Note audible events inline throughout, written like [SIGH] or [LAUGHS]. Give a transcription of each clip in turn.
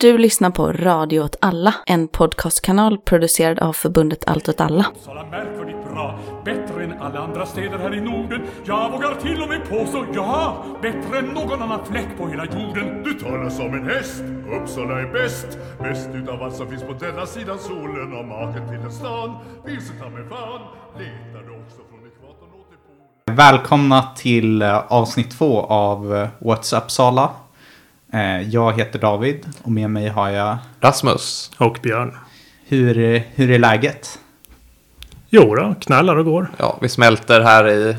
Du lyssnar på Radio åt alla, en podcastkanal producerad av förbundet Allt åt alla. Uppsala märkvärdigt bra, bättre än alla andra städer här i Norden. Jag vågar till och med påstå, ja, bättre än någon annan fläck på hela jorden. Du talar som en häst, Uppsala är bäst. Bäst utav allt som finns på denna sidan solen och maken till en stan. Vilse ta mig fan, letar du också från ekvatorn åt. Välkomna till eh, avsnitt två av eh, What's Up Sala. Eh, Jag heter David och med mig har jag... Rasmus. Och Björn. Hur, hur är läget? Jo då, knallar och går. Ja, vi smälter här i,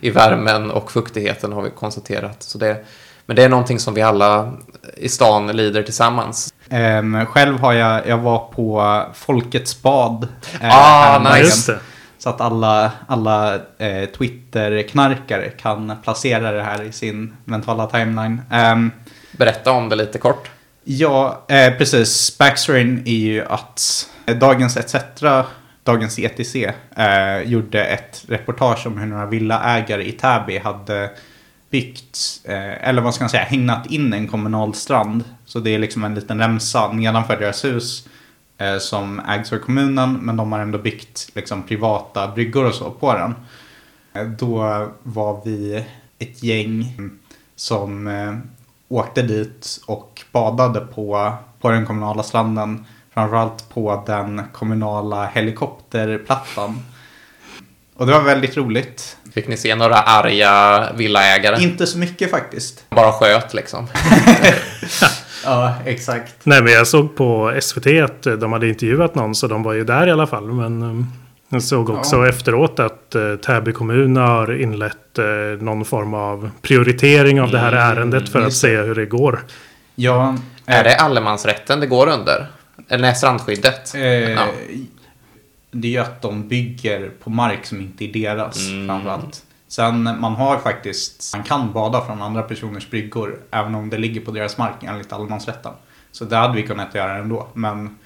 i värmen och fuktigheten har vi konstaterat. Så det, men det är någonting som vi alla i stan lider tillsammans. Ehm, Själv har jag, jag var på Folkets bad. eh, Ah, nice. Just det. Så att alla, alla eh, Twitter-knarkare kan placera det här i sin mentala timeline. Ehm, Berätta om det lite kort. Ja, eh, precis. Backstoryn är ju att eh, Dagens ETC, Dagens ETC, eh, gjorde ett reportage om hur några villaägare i Täby hade byggt, eh, eller vad ska man säga, hägnat in en kommunal strand. Så det är liksom en liten remsa nedanför deras hus eh, som ägs av kommunen, men de har ändå byggt liksom privata bryggor och så på den. Eh, Då var vi ett gäng som eh, åkte dit och badade på, på den kommunala stranden. Framförallt på den kommunala helikopterplattan. Och det var väldigt roligt. Fick ni se några arga villaägare? Inte så mycket faktiskt. Bara sköt liksom. [LAUGHS] Ja, exakt. Nej, men jag såg på SVT att de hade intervjuat någon, så de var ju där i alla fall. Men eh, jag såg också Ja. efteråt att eh, Täby kommun har inlett eh, någon form av prioritering av det här ärendet för att se hur det går. Ja, Är det allemansrätten det går under? Eller strandskyddet? eh, Ja. Det är ju att de bygger på mark som inte är deras Mm. framförallt. Sen man har faktiskt, man kan bada från andra personers bryggor även om det ligger på deras mark enligt allemansrätten. Så det hade vi kunnat göra ändå. Men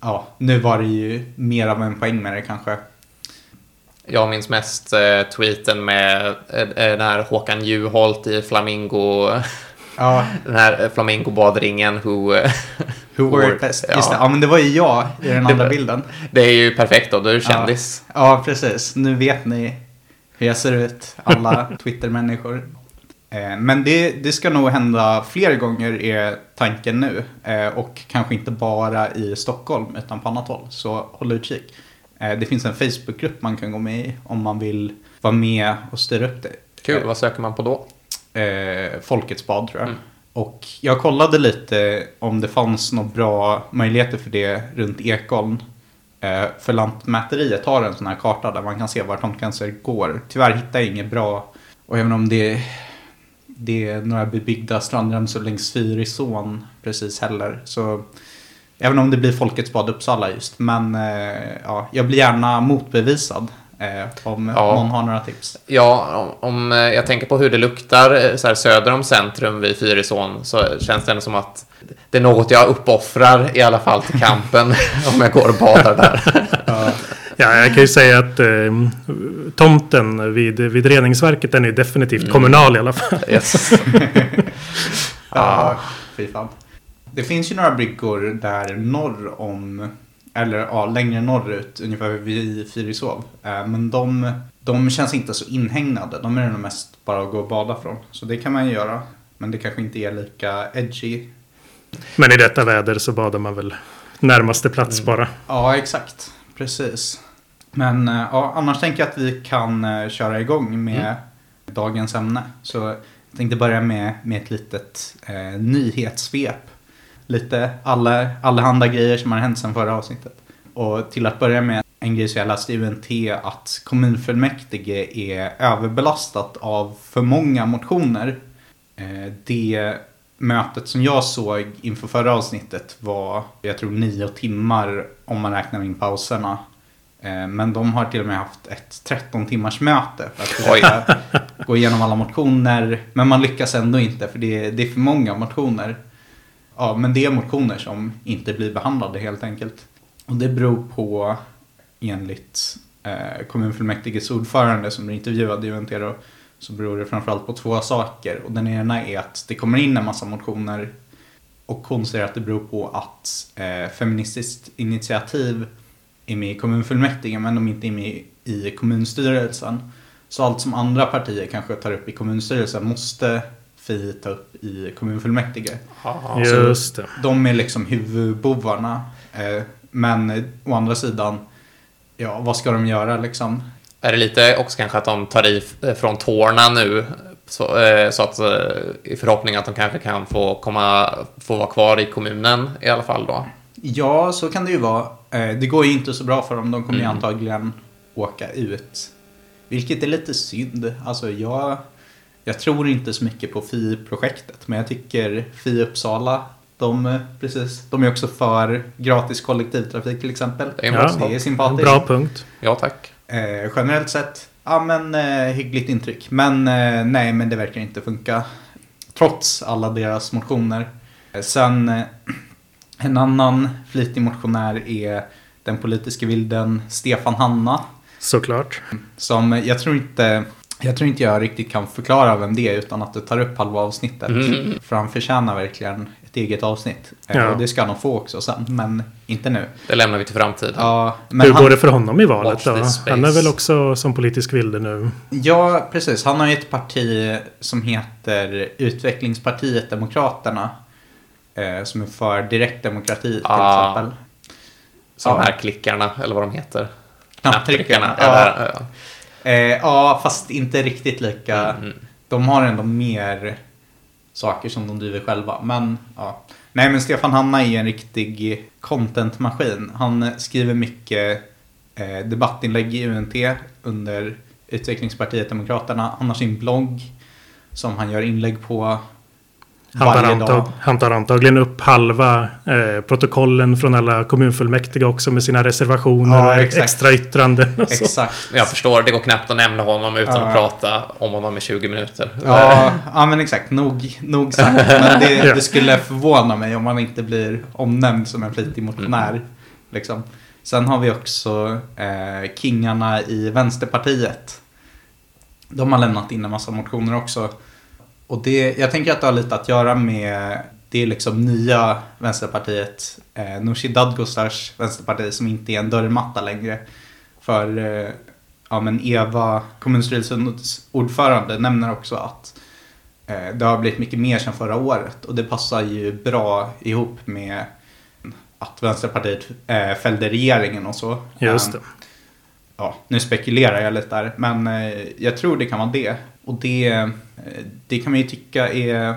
ja, nu var det ju mer av en poäng med det kanske. Jag minns mest eh, tweeten med eh, eh, den här Håkan Juholt i Flamingo... Ja, [LAUGHS] Den här eh, Flamingo-badringen who... eh, [LAUGHS] who it best? ja. Just det, ja men det var ju jag i den Det andra var- bilden. Det är ju perfekt då, då är du kändis. Ja, precis. Nu vet ni hur jag ser ut, alla [LAUGHS] Twitter-människor. Men det, det ska nog hända fler gånger är tanken nu. Och kanske inte bara i Stockholm utan på annat håll. Så håll utkik. Eh, Det finns en Facebookgrupp man kan gå med i om man vill vara med och styra upp det. Kul, vad söker man på då? eh, Folkets bad tror jag. Mm. Och jag kollade lite om det fanns några bra möjligheter för det runt Ekholm. Eh, för Lantmäteriet har en sån här karta där man kan se var tomtgränser går. Tyvärr hittar jag inget bra. Och även om det, det är några bebyggda strandremsor längs Fyrisån precis heller. Så även om det blir Folkets bad Uppsala just. Men eh, ja, jag blir gärna motbevisad eh, om Ja. någon har några tips. Ja, om, om eh, jag tänker på hur det luktar så här söder om centrum vid Fyrisån så känns det ändå som att det är något jag uppoffrar i alla fall till kampen [LAUGHS] om jag går och badar där. Ja, jag kan ju säga att eh, tomten vid, vid reningsverket den är definitivt kommunal i alla fall. Yes. [LAUGHS] Ja, fy fan. Det finns ju några bryggor där norr om, eller ja, längre norrut, ungefär vid Fyrisån. Eh, Men de, de känns inte så inhägnade. De är nog mest bara att gå och bada från. Så det kan man ju göra. Men det kanske inte är lika edgy. Men i detta väder så badar man väl närmaste plats bara. Ja, exakt. Precis. Men eh, ja, annars tänker jag att vi kan eh, köra igång med dagens ämne. Så jag tänkte börja med, med ett litet eh, nyhetssvep. Lite alla, allehanda grejer som har hänt sedan förra avsnittet. Och till att börja med en grej som jag läste i UNT att kommunfullmäktige är överbelastat av för många motioner. Eh, det mötet som jag såg inför förra avsnittet var, jag tror nio timmar om man räknar in pauserna. Eh, Men de har till och med haft ett 13 timmars möte för att [LAUGHS] försöka gå igenom alla motioner. Men man lyckas ändå inte för det är, det är för många motioner. Ja, men det är motioner som inte blir behandlade helt enkelt. Och det beror på, enligt eh, kommunfullmäktiges ordförande som blir intervjuad i Ventero, så beror det framförallt på två saker. Och den ena är att det kommer in en massa motioner Och hon säger att det beror på att eh, Feministiskt initiativ är med i kommunfullmäktige men de är inte med i kommunstyrelsen. Så allt som andra partier kanske tar upp i kommunstyrelsen måste Fi ta upp i kommunfullmäktige. Just det. De är liksom huvudbovarna. Eh, men eh, å andra sidan, ja vad ska de göra liksom? Är det lite också kanske att de tar i f- från tårna nu? Så, eh, så att eh, i förhoppning att de kanske kan få komma, få vara kvar i kommunen i alla fall då. Ja, så kan det ju vara. Eh, Det går ju inte så bra för dem. De kommer ju Mm. antagligen åka ut. Vilket är lite synd. Alltså jag, jag tror inte så mycket på FI-projektet. Men jag tycker FI Uppsala, de, eh, precis, de är också för gratis kollektivtrafik till exempel. Det är en bra Ja. Det är sympatiskt. Bra punkt. Ja, tack. Eh, generellt sett, ja men eh, hyggligt intryck. Men eh, nej, men det verkar inte funka. Trots alla deras motioner. Eh, sen, eh, en annan flitig motionär är den politiska vilden Stefan Hanna. Såklart. Som jag tror inte jag tror inte jag riktigt kan förklara vem det är utan att du tar upp halva avsnittet. Mm. För han förtjänar verkligen ett eget avsnitt. Eh, Ja. Och det ska han nog få också sen, men inte nu. Det lämnar vi till framtiden. Ja, men Hur han- går det för honom i valet då? Han är väl också som politisk vilde nu? Ja, precis. Han har ju ett parti som heter Utvecklingspartiet Demokraterna. Eh, som är för direktdemokrati till Ah. exempel. Som Ja. de här klickarna, eller vad de heter. Knapptryckarna. Ja. Ja. ja. Eh, ja, fast inte riktigt lika. Mm. De har ändå mer saker som de driver själva. Men ja. Nej, men Stefan Hanna är en riktig contentmaskin. Han skriver mycket eh, debattinlägg i UNT under Utvecklingspartiet Demokraterna. Han har sin blogg som han gör inlägg på Han tar, antag, han tar antagligen upp halva eh, protokollen från alla kommunfullmäktige också med sina reservationer Ja, och exakt. extra yttranden. och så. Exakt. Jag förstår, det går knappt att nämna honom utan Ja. att prata om honom i 20 minuter. Ja, ja men exakt. Nog, nog sagt. Men det, Ja. det skulle förvåna mig om man inte blir omnämnd som en flitig motionär. Liksom. Sen har vi också eh, kingarna i Vänsterpartiet. De har lämnat in en massa motioner också. Och det, jag tänker att det har lite att göra med det är liksom nya Vänsterpartiet. Eh, Nooshi Dadgostars Vänsterparti som inte är en dörrmatta längre. För eh, ja, men Eva, kommunstyrelsens ordförande, nämner också att eh, det har blivit mycket mer sedan förra året. Och det passar ju bra ihop med att Vänsterpartiet eh, fällde regeringen och så. Just det. Ja, nu spekulerar jag lite där, men eh, jag tror det kan vara det. Och det, eh, det kan man ju tycka är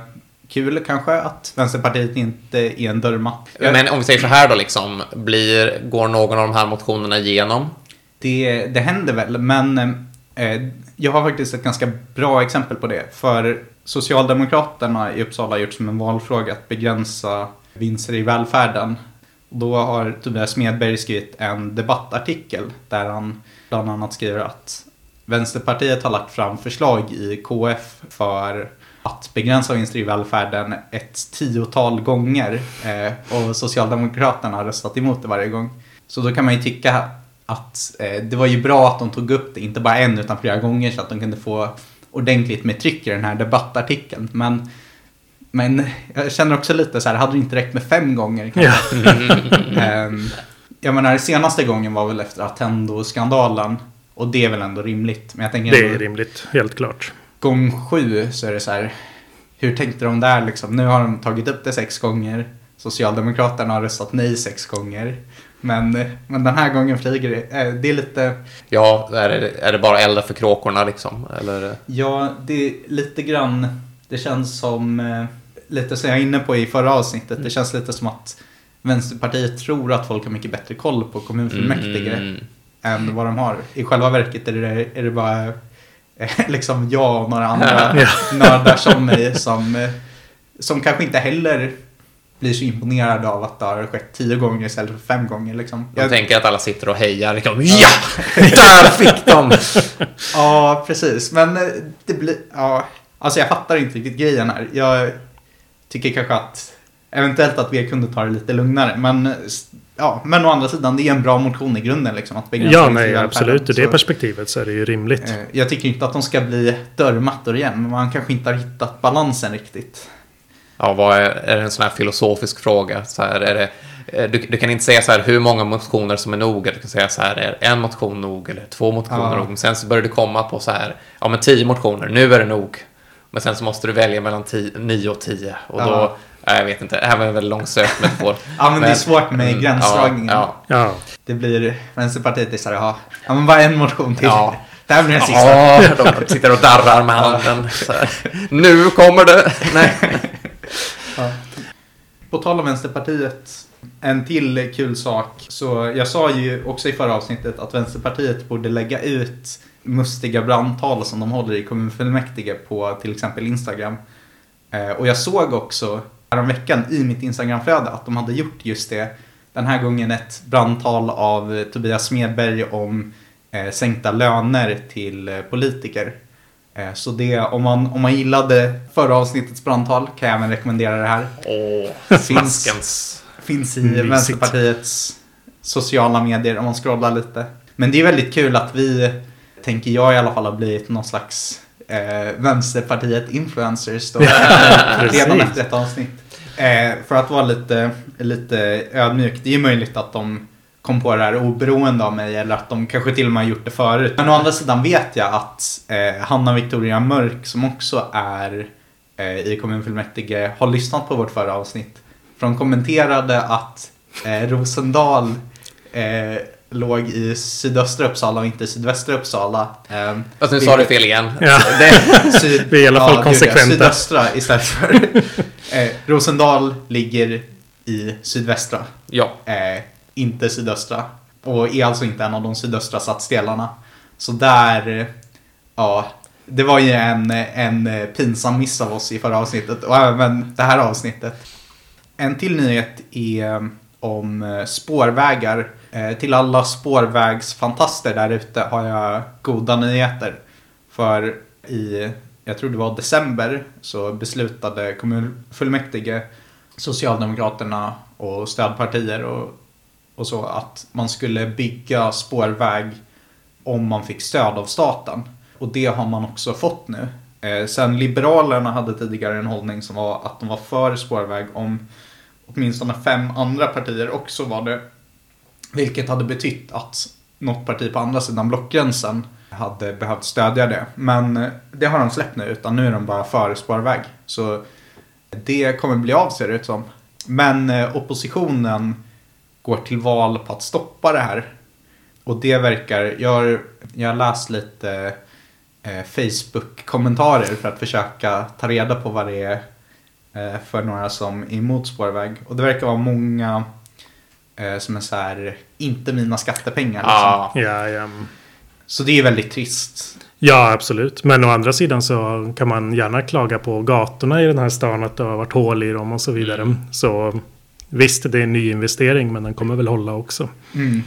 kul kanske, att Vänsterpartiet inte är en dörrmatt. Men om vi säger så här då liksom, blir, går någon av de här motionerna igenom? Det, det händer väl, men eh, jag har faktiskt ett ganska bra exempel på det. För Socialdemokraterna i Uppsala har gjort som en valfråga att begränsa vinster i välfärden. Då har Tobias Smedberg skrivit en debattartikel där han bland annat skriver att Vänsterpartiet har lagt fram förslag i KF för att begränsa vinster i välfärden ett tiotal gånger eh, och Socialdemokraterna har röstat emot det varje gång. Så då kan man ju tycka att eh, det var ju bra att de tog upp det, inte bara en utan flera gånger så att de kunde få ordentligt med tryck i den här debattartikeln. Men, men jag känner också lite så här, hade det inte räckt med fem gånger? kanske? Ja. [LAUGHS] Ehm, jag menar, senaste gången var väl efter Attendo-skandalen. Och det är väl ändå rimligt. Men jag tänker Det är ändå, rimligt, helt klart. gång sju så är det så här. Hur tänkte de där liksom? Nu har de tagit upp det sex gånger. Socialdemokraterna har röstat nej sex gånger. Men, men den här gången flyger det. Eh, Det är lite, Ja, är det, är det bara elda för kråkorna liksom? Eller? ja, det är lite grann, det känns som, eh, lite som jag är inne på i förra avsnittet. Det känns lite som att Vänsterpartiet tror att folk har mycket bättre koll på kommunfullmäktige. Mm. än vad de har. I själva verket är det, är det bara eh, [LAUGHS] liksom jag och några andra Ja. nördar som mig som, eh, som kanske inte heller blir så imponerade av att det har skett tio gånger istället för fem gånger. Liksom. Jag Jag, tänker att alla sitter och hejar. Liksom, ja! [LAUGHS] Där fick de! ja, precis. Men eh, det blir... Ja, alltså jag fattar inte riktigt grejen här. Jag tycker kanske att eventuellt att vi kunde ta det lite lugnare. Men, ja, men å andra sidan, det är en bra motion i grunden. Liksom, att Ja, i nej, absolut. Ur det perspektivet så är det ju rimligt. Eh, Jag tycker inte att de ska bli dörrmattor igen, men man kanske inte har hittat balansen riktigt. Ja, vad är, är det en sån här filosofisk fråga? Så här, är det, eh, du, du kan inte säga så här hur många motioner som är nog. Du kan säga så här, är en motion nog eller två motioner Ja. nog? Men sen så börjar det komma på så här, ja men tio motioner, nu är det nog. Men sen så måste du välja mellan tio, nio och tio. Och Ja. då, nej, jag vet inte, det här var en väldigt långsökt metafor. [LAUGHS] Ja, men det är svårt med Mm, gränsdragningen. Ja, Ja, Det blir, Vänsterpartiet är så här, ja, ja men bara en motion till. Ja. Det här blir den sista. ja. de sitter och darrar med handen. Nu kommer det! [LAUGHS] Nej. På tal om Vänsterpartiet, en till kul sak. Så jag sa ju också i förra avsnittet att Vänsterpartiet borde lägga ut mustiga brandtal som de håller i kommunfullmäktige på till exempel Instagram. Eh, och jag såg också häromveckan i mitt Instagramflöde att de hade gjort just det. Den här gången ett brandtal av Tobias Smedberg om eh, sänkta löner till eh, politiker. Så det, om man, om man gillade förra avsnittets brandtal kan jag även rekommendera det här. Åh, Finns- smaskens. Finns i Mysigt. Vänsterpartiets sociala medier om man scrollar lite. Men det är väldigt kul att vi, tänker jag i alla fall, har blivit någon slags eh, Vänsterpartiet-influencers då. [LAUGHS] redan efter ett avsnitt. Eh, för att vara lite, lite ödmjuk, det är ju möjligt att de kom på det här oberoende av mig eller att de kanske till och med har gjort det förut. Men å andra sidan vet jag att eh, Hanna Victoria Mörk som också är eh, i kommunfullmäktige har lyssnat på vårt förra avsnitt. För de kommenterade att eh, Rosendal eh, låg i sydöstra Uppsala och inte sydvästra Uppsala. Eh, Fast nu sa du fel igen. Ja. Det, Syd, Vi är i alla fall jag. konsekventa. Sydöstra istället för... [LAUGHS] eh, Rosendal ligger i sydvästra, ja. eh, inte sydöstra. Och är alltså inte en av de sydöstra stadsdelarna. Så där, ja, det var ju en, en eh, pinsam miss av oss i förra avsnittet och även det här avsnittet. En till nyhet är eh, om eh, spårvägar. Eh, till alla spårvägsfantaster där ute har jag goda nyheter. För i, jag tror det var december, så beslutade kommunfullmäktige, Socialdemokraterna och stödpartier och, och så att man skulle bygga spårväg om man fick stöd av staten. Och det har man också fått nu. Eh, sen Liberalerna hade tidigare en hållning som var att de var för spårväg om åtminstone fem andra partier också var det. Vilket hade betytt att något parti på andra sidan blockgränsen hade behövt stödja det. Men eh, det har de släppt nu, utan nu är de bara för spårväg. Så det kommer bli av ser det ut som. Men eh, oppositionen går till val på att stoppa det här. Och det verkar, jag har, jag har läst lite eh, Facebook-kommentarer för att försöka ta reda på vad det är eh, för några som är emot spårväg. Och det verkar vara många eh, som är så här, inte mina skattepengar. Liksom. Ja. ja, ja. Så det är väldigt trist. ja, absolut. Men å andra sidan så kan man gärna klaga på gatorna i den här stan att det har varit hål i dem och så vidare. Så visst, det är en ny investering, men den kommer väl hålla också. Mm.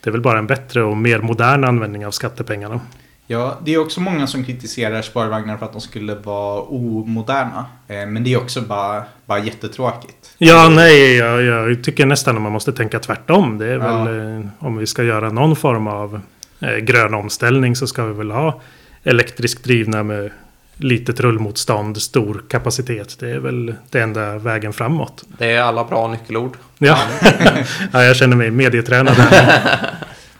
Det är väl bara en bättre och mer modern användning av skattepengarna. Ja, det är också många som kritiserar spårvagnar för att de skulle vara omoderna. Eh, men det är också bara, bara jättetråkigt. Ja, nej, jag, jag tycker nästan att man måste tänka tvärtom. Det är Ja. väl eh, om vi ska göra någon form av eh, grön omställning så ska vi väl ha elektriskt drivna med litet rullmotstånd, stor kapacitet. Det är väl det enda vägen framåt. Det är alla bra nyckelord. Ja, [LAUGHS] ja jag känner mig medietränad. [LAUGHS]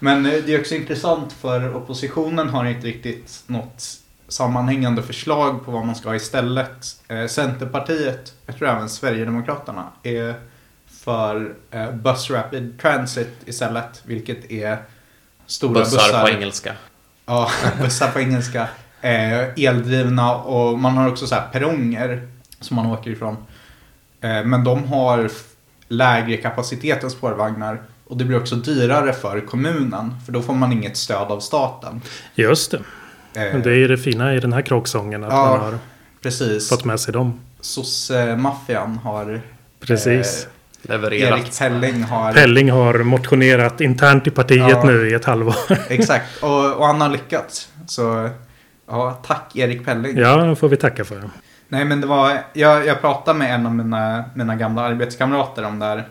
Men eh, det är också intressant för oppositionen har inte riktigt något sammanhängande förslag på vad man ska ha istället. Eh, Centerpartiet, jag tror även Sverigedemokraterna, är för eh, Bus Rapid Transit istället. Vilket är stora Bussar, bussar. på engelska. Ja, [LAUGHS] bussar på engelska. Eh, eldrivna och man har också så här perronger som man åker ifrån. Eh, men de har lägre kapacitet än spårvagnar. Och det blir också dyrare för kommunen. För då får man inget stöd av staten. Just det. Eh, Det är ju det fina i den här kråksången. Att Ja. man har Precis. fått med sig dem. Sosse-maffian har... Precis. Eh, Levererat. Erik Pelling har... Pelling har motionerat internt i partiet Ja. nu i ett halvår. [LAUGHS] Exakt. Och, och han har lyckats. Så ja, tack Erik Pelling. Ja, det får vi tacka för. Nej men det var, jag, jag pratade med en av mina, mina gamla arbetskamrater om det här.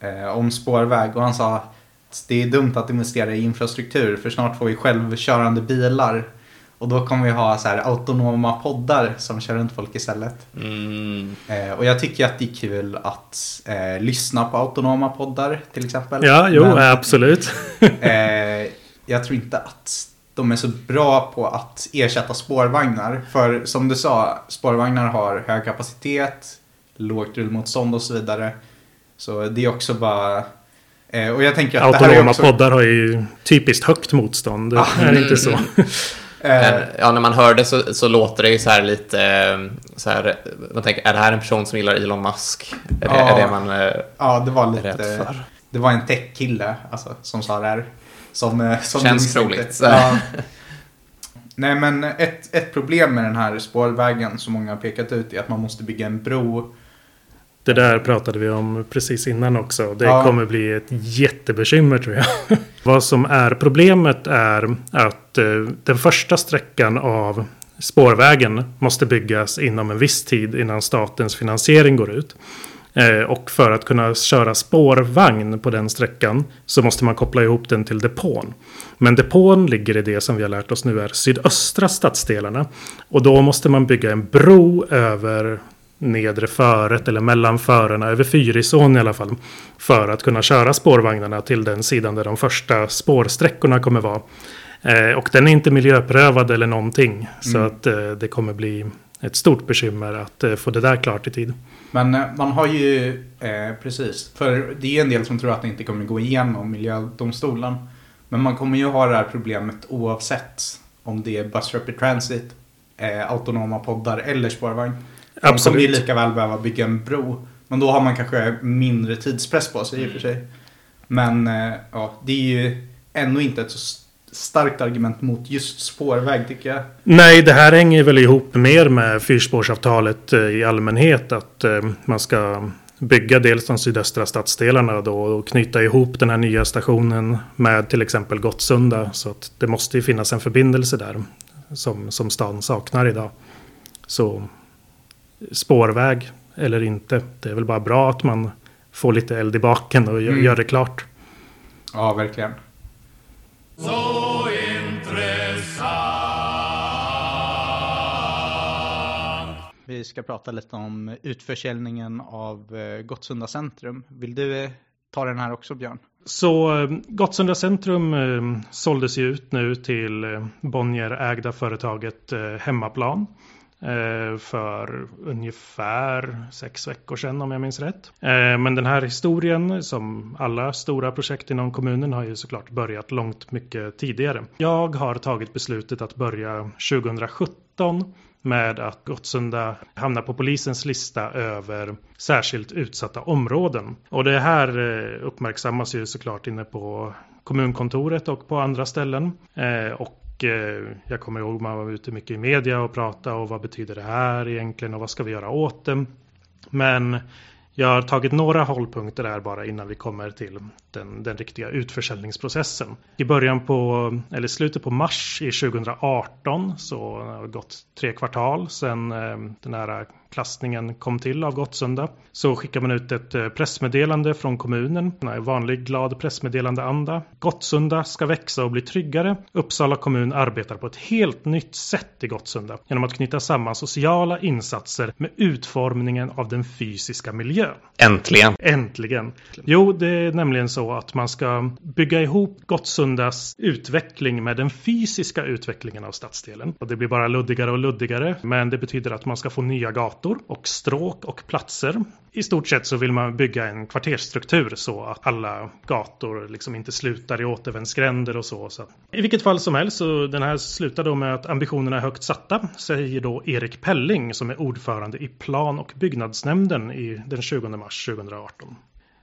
Eh, om spårväg och han sa att det är dumt att investera i infrastruktur för snart får vi självkörande bilar. Och då kommer vi ha så här autonoma poddar som kör runt folk istället. Mm. Eh, och jag tycker att det är kul att eh, lyssna på autonoma poddar till exempel. Ja, jo, Men, absolut. [LAUGHS] eh, jag tror inte att de är så bra på att ersätta spårvagnar. För som du sa, spårvagnar har hög kapacitet, lågt rullmotstånd och så vidare. Så det är också bara... Eh, och jag tänker att det här är Autonoma också... poddar har ju typiskt högt motstånd. Är det inte så? [LAUGHS] Eh, Men, ja, när man hör det så, så låter det ju så här lite eh, så här. Man tänker, är det här en person som gillar Elon Musk? Är det, Ja. är det man ja, det var är lite... rädd för? Det var en tech-kille alltså, som sa det här. Som, som Känns troligt. Ja. [LAUGHS] Nej men ett, ett problem med den här spårvägen som många har pekat ut är att man måste bygga en bro. Det där pratade vi om precis innan också. Det Ja. kommer bli ett jättebekymmer tror jag. [LAUGHS] Vad som är problemet är att eh, den första sträckan av spårvägen måste byggas inom en viss tid innan statens finansiering går ut. Eh, och för att kunna köra spårvagn på den sträckan så måste man koppla ihop den till depån. Men depån ligger i det som vi har lärt oss nu är sydöstra stadsdelarna. Och då måste man bygga en bro över nedre föret eller mellan förarna över Fyrisån i alla fall. För att kunna köra spårvagnarna till den sidan där de första spårsträckorna kommer vara. Eh, och den är inte miljöprövad eller någonting. Så att eh, det kommer bli ett stort bekymmer att eh, få det där klart i tid. Men eh, man har ju, eh, precis, för det är en del som tror att det inte kommer gå igenom miljödomstolen. Men man kommer ju ha det här problemet oavsett om det är Bus Rapid Transit, eh, autonoma poddar eller spårvagn. Man kommer ju Absolut. lika väl behöva bygga en bro. Men då har man kanske mindre tidspress på sig i och för sig. Men eh, ja, det är ju ändå inte ett så st- starkt argument mot just spårväg tycker jag. Nej, det här hänger väl ihop mer med fyrspårsavtalet eh, i allmänhet. Att eh, man ska bygga dels de sydöstra stadsdelarna då och knyta ihop den här nya stationen med till exempel Gottsunda. Så att det måste ju finnas en förbindelse där som, som stan saknar idag. Så spårväg eller inte, det är väl bara bra att man får lite eld i baken och gör, Mm. gör det klart. Ja, verkligen. Så intressant. Vi ska prata lite om utförsäljningen av eh, Gottsunda centrum. Vill du eh, ta den här också Björn? Så eh, Gottsunda centrum såldes ju ut nu till eh, Bonnier-ägda företaget Hemmaplan. Eh, för ungefär sex veckor sedan om jag minns rätt. Eh, men den här historien som alla stora projekt inom kommunen har ju såklart börjat långt mycket tidigare. Jag har tagit beslutet att börja 2017 med att Gottsunda hamnar på polisens lista över särskilt utsatta områden. Och det här eh, uppmärksammas ju såklart inne på kommunkontoret och på andra ställen. Och och eh, jag kommer ihåg man var ute mycket i media och pratade och vad betyder det här egentligen och vad ska vi göra åt det. Men jag har tagit några hållpunkter där bara innan vi kommer till den, den riktiga utförsäljningsprocessen. I början på, eller slutet på mars i 2018 så har det gått tre kvartal sedan eh, den här klassningen kom till av Gottsunda. Så skickar man ut ett eh, pressmeddelande från kommunen, en vanlig glad pressmeddelandeanda. Gottsunda ska växa och bli tryggare. Uppsala kommun arbetar på ett helt nytt sätt i Gottsunda genom att knyta samman sociala insatser med utformningen av den fysiska miljön. Äntligen. Äntligen! Jo, det är nämligen så att man ska bygga ihop Gottsundas utveckling med den fysiska utvecklingen av stadsdelen. Och det blir bara luddigare och luddigare, men det betyder att man ska få nya gator och stråk och platser. I stort sett så vill man bygga en kvartersstruktur så att alla gator liksom inte slutar i återvändsgränder och så. så. I vilket fall som helst, så den här slutar då med att ambitionerna är högt satta, säger då Erik Pelling som är ordförande i plan och byggnadsnämnden i den 20 mars 2018.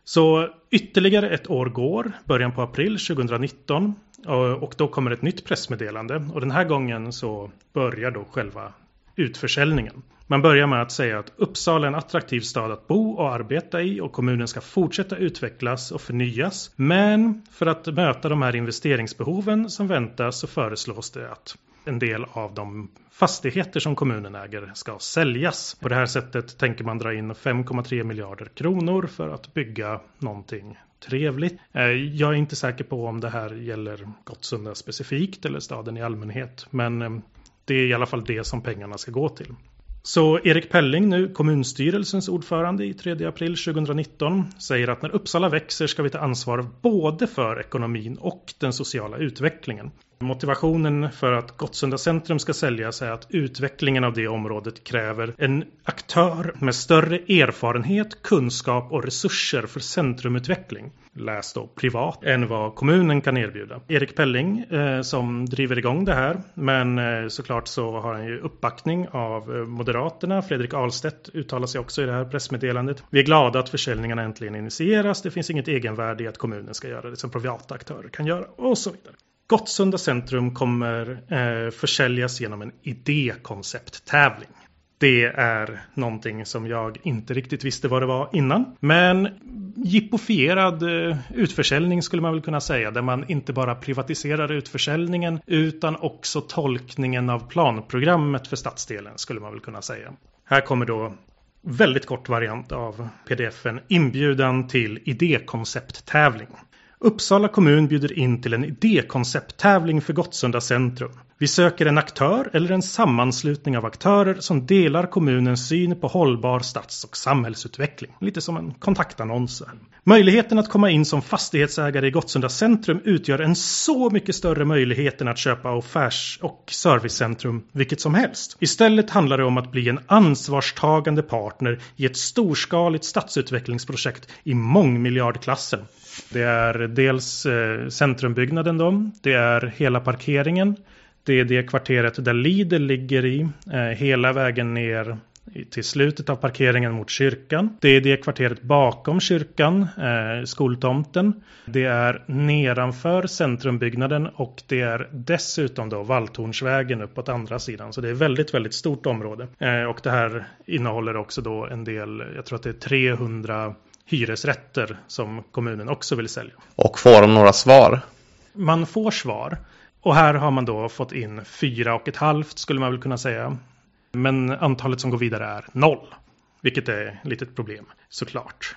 Så ytterligare ett år går, början på april 2019 eh, och då kommer ett nytt pressmeddelande och den här gången så börjar då själva utförsäljningen. Man börjar med att säga att Uppsala är en attraktiv stad att bo och arbeta i och kommunen ska fortsätta utvecklas och förnyas. Men för att möta de här investeringsbehoven som väntas så föreslås det att en del av de fastigheter som kommunen äger ska säljas. På det här sättet tänker man dra in 5,3 miljarder kronor för att bygga någonting trevligt. Eh, jag är inte säker på om det här gäller Gottsunda specifikt eller staden i allmänhet. Men eh, Det är i alla fall det som pengarna ska gå till. Så Erik Pelling, nu kommunstyrelsens ordförande i 3 april 2019, säger att när Uppsala växer ska vi ta ansvar både för ekonomin och den sociala utvecklingen. Motivationen för att Gottsunda centrum ska säljas är att utvecklingen av det området kräver en aktör med större erfarenhet, kunskap och resurser för centrumutveckling. Läs då privat än vad kommunen kan erbjuda. Erik Pelling eh, som driver igång det här men eh, såklart så har han ju uppbackning av eh, Moderaterna. Fredrik Ahlstedt uttalar sig också i det här pressmeddelandet. Vi är glada att försäljningarna äntligen initieras. Det finns inget egenvärde i att kommunen ska göra det som privata aktörer kan göra och så vidare. Gottsunda centrum kommer eh, försäljas genom en idékoncepttävling. Det är någonting som jag inte riktigt visste vad det var innan. Men jippofierad eh, utförsäljning skulle man väl kunna säga. Där man inte bara privatiserar utförsäljningen utan också tolkningen av planprogrammet för stadsdelen skulle man väl kunna säga. Här kommer då väldigt kort variant av pdfen inbjudan till idékoncepttävling. Uppsala kommun bjuder in till en idékoncepttävling för Gottsunda centrum. Vi söker en aktör eller en sammanslutning av aktörer som delar kommunens syn på hållbar stads och samhällsutveckling. Lite som en kontaktannons. Möjligheten att komma in som fastighetsägare i Gottsunda centrum utgör en så mycket större möjlighet än att köpa affärs och servicecentrum vilket som helst. Istället handlar det om att bli en ansvarstagande partner i ett storskaligt stadsutvecklingsprojekt i mångmiljardklassen. Det är dels eh, centrumbyggnaden då, det är hela parkeringen, det är det kvarteret där Lidl ligger i, eh, hela vägen ner till slutet av parkeringen mot kyrkan. Det är det kvarteret bakom kyrkan, eh, skoltomten. Det är nedanför centrumbyggnaden och det är dessutom då Valltornsvägen uppåt andra sidan. Så det är väldigt, väldigt stort område. Eh, och det här innehåller också då en del, jag tror att det är 300 hyresrätter som kommunen också vill sälja. Och får de några svar? Man får svar. Och här har man då fått in fyra och ett halvt skulle man väl kunna säga. Men antalet som går vidare är noll. Vilket är ett litet problem såklart.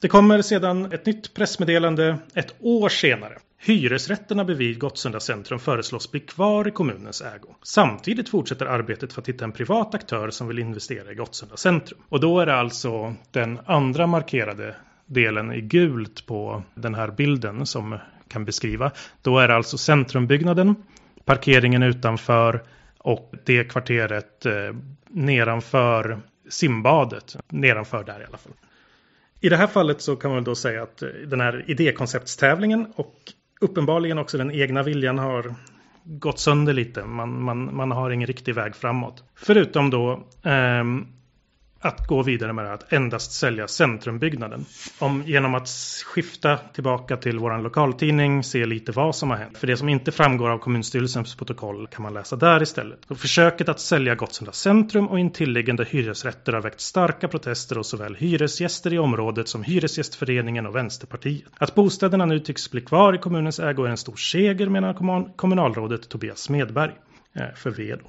Det kommer sedan ett nytt pressmeddelande ett år senare. Hyresrätterna bredvid Gottsunda centrum föreslås bli kvar i kommunens ägo. Samtidigt fortsätter arbetet för att hitta en privat aktör som vill investera i Gottsunda centrum. Och då är det alltså den andra markerade delen i gult på den här bilden som kan beskriva. Då är det alltså centrumbyggnaden, parkeringen utanför och det kvarteret eh, nedanför simbadet. Nedanför där i alla fall. I det här fallet så kan man väl då säga att eh, den här idékonceptstävlingen och uppenbarligen också den egna viljan har gått sönder lite. Man, man, man har ingen riktig väg framåt. Förutom då eh, att gå vidare med att endast sälja centrumbyggnaden. Om, genom att skifta tillbaka till vår lokaltidning, se lite vad som har hänt. För det som inte framgår av kommunstyrelsens protokoll kan man läsa där istället. Och försöket att sälja Gottsunda centrum och intilliggande hyresrätter har väckt starka protester hos såväl hyresgäster i området som Hyresgästföreningen och Vänsterpartiet. Att bostäderna nu tycks bli kvar i kommunens ägo är en stor seger menar kommunalrådet Tobias Smedberg eh, för för Vedo.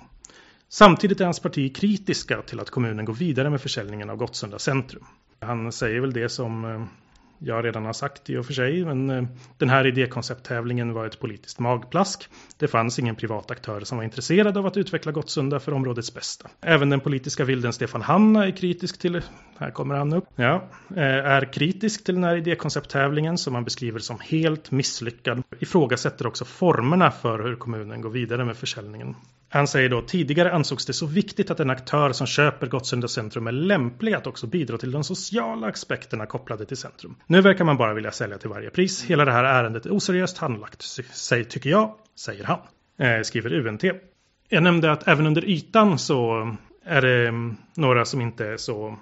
Samtidigt är hans parti kritiska till att kommunen går vidare med försäljningen av Gottsunda centrum. Han säger väl det som eh, jag redan har sagt i och för sig, men eh, den här idékoncepttävlingen var ett politiskt magplask. Det fanns ingen privat aktör som var intresserad av att utveckla Gottsunda för områdets bästa. Även den politiska vilden Stefan Hanna är kritisk till, här kommer han upp, ja, eh, är kritisk till den här idékoncepttävlingen som man beskriver som helt misslyckad. Ifrågasätter också formerna för hur kommunen går vidare med försäljningen. Han säger då tidigare ansågs det så viktigt att en aktör som köper Gottsunda centrum är lämplig att också bidra till de sociala aspekterna kopplade till centrum. Nu verkar man bara vilja sälja till varje pris. Hela det här ärendet är oseriöst handlagt, säg, tycker jag, säger han. Eh, skriver UNT. Jag nämnde att även under ytan så är det mm, några som inte är så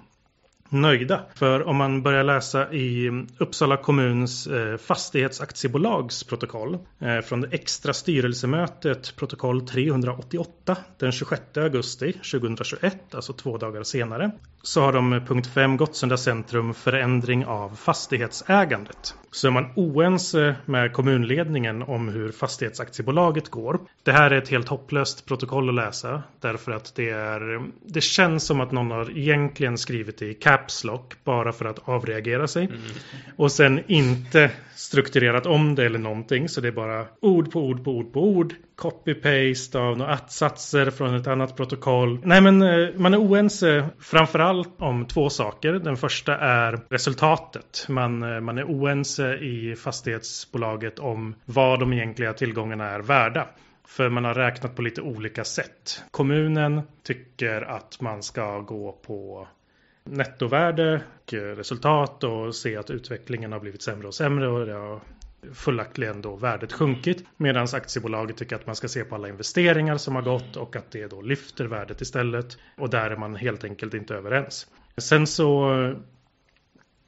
nöjda. För om man börjar läsa i Uppsala kommuns eh, fastighetsaktiebolags protokoll eh, från det extra styrelsemötet protokoll 388 den 26 augusti 2021, alltså två dagar senare, så har de eh, punkt 5 Gottsunda centrum förändring av fastighetsägandet. Så är man oense med kommunledningen om hur fastighetsaktiebolaget går. Det här är ett helt hopplöst protokoll att läsa därför att det är det känns som att någon har egentligen skrivit i Caps Lock bara för att avreagera sig. Mm. Och sen inte strukturerat om det eller någonting. Så det är bara ord på ord på ord på ord. Copy-paste av några att-satser från ett annat protokoll. Nej men eh, man är oense framförallt om två saker. Den första är resultatet. Man, eh, man är oense i fastighetsbolaget om vad de egentliga tillgångarna är värda. För man har räknat på lite olika sätt. Kommunen tycker att man ska gå på nettovärde och resultat och se att utvecklingen har blivit sämre och sämre och det har fullaktligen då värdet sjunkit. Medan aktiebolaget tycker att man ska se på alla investeringar som har gått och att det då lyfter värdet istället. Och där är man helt enkelt inte överens. Sen så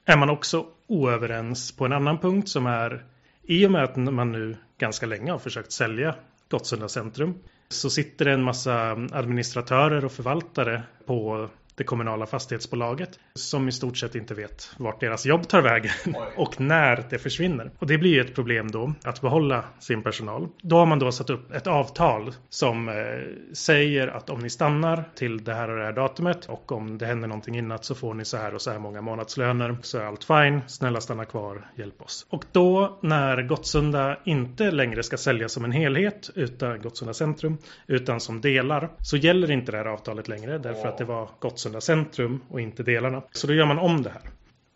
är man också oöverens på en annan punkt som är i och med att man nu ganska länge har försökt sälja Gottsunda centrum så sitter det en massa administratörer och förvaltare på det kommunala fastighetsbolaget som i stort sett inte vet vart deras jobb tar vägen [LAUGHS] och när det försvinner. Och det blir ju ett problem då att behålla sin personal. Då har man då satt upp ett avtal som eh, säger att om ni stannar till det här och det här datumet och om det händer någonting innan så får ni så här och så här många månadslöner så är allt fine. Snälla stanna kvar, hjälp oss. Och då när Gottsunda inte längre ska säljas som en helhet utan Gottsunda centrum utan som delar så gäller inte det här avtalet längre därför att det var Gottsunda Uppsala centrum och inte delarna. Så då gör man om det här.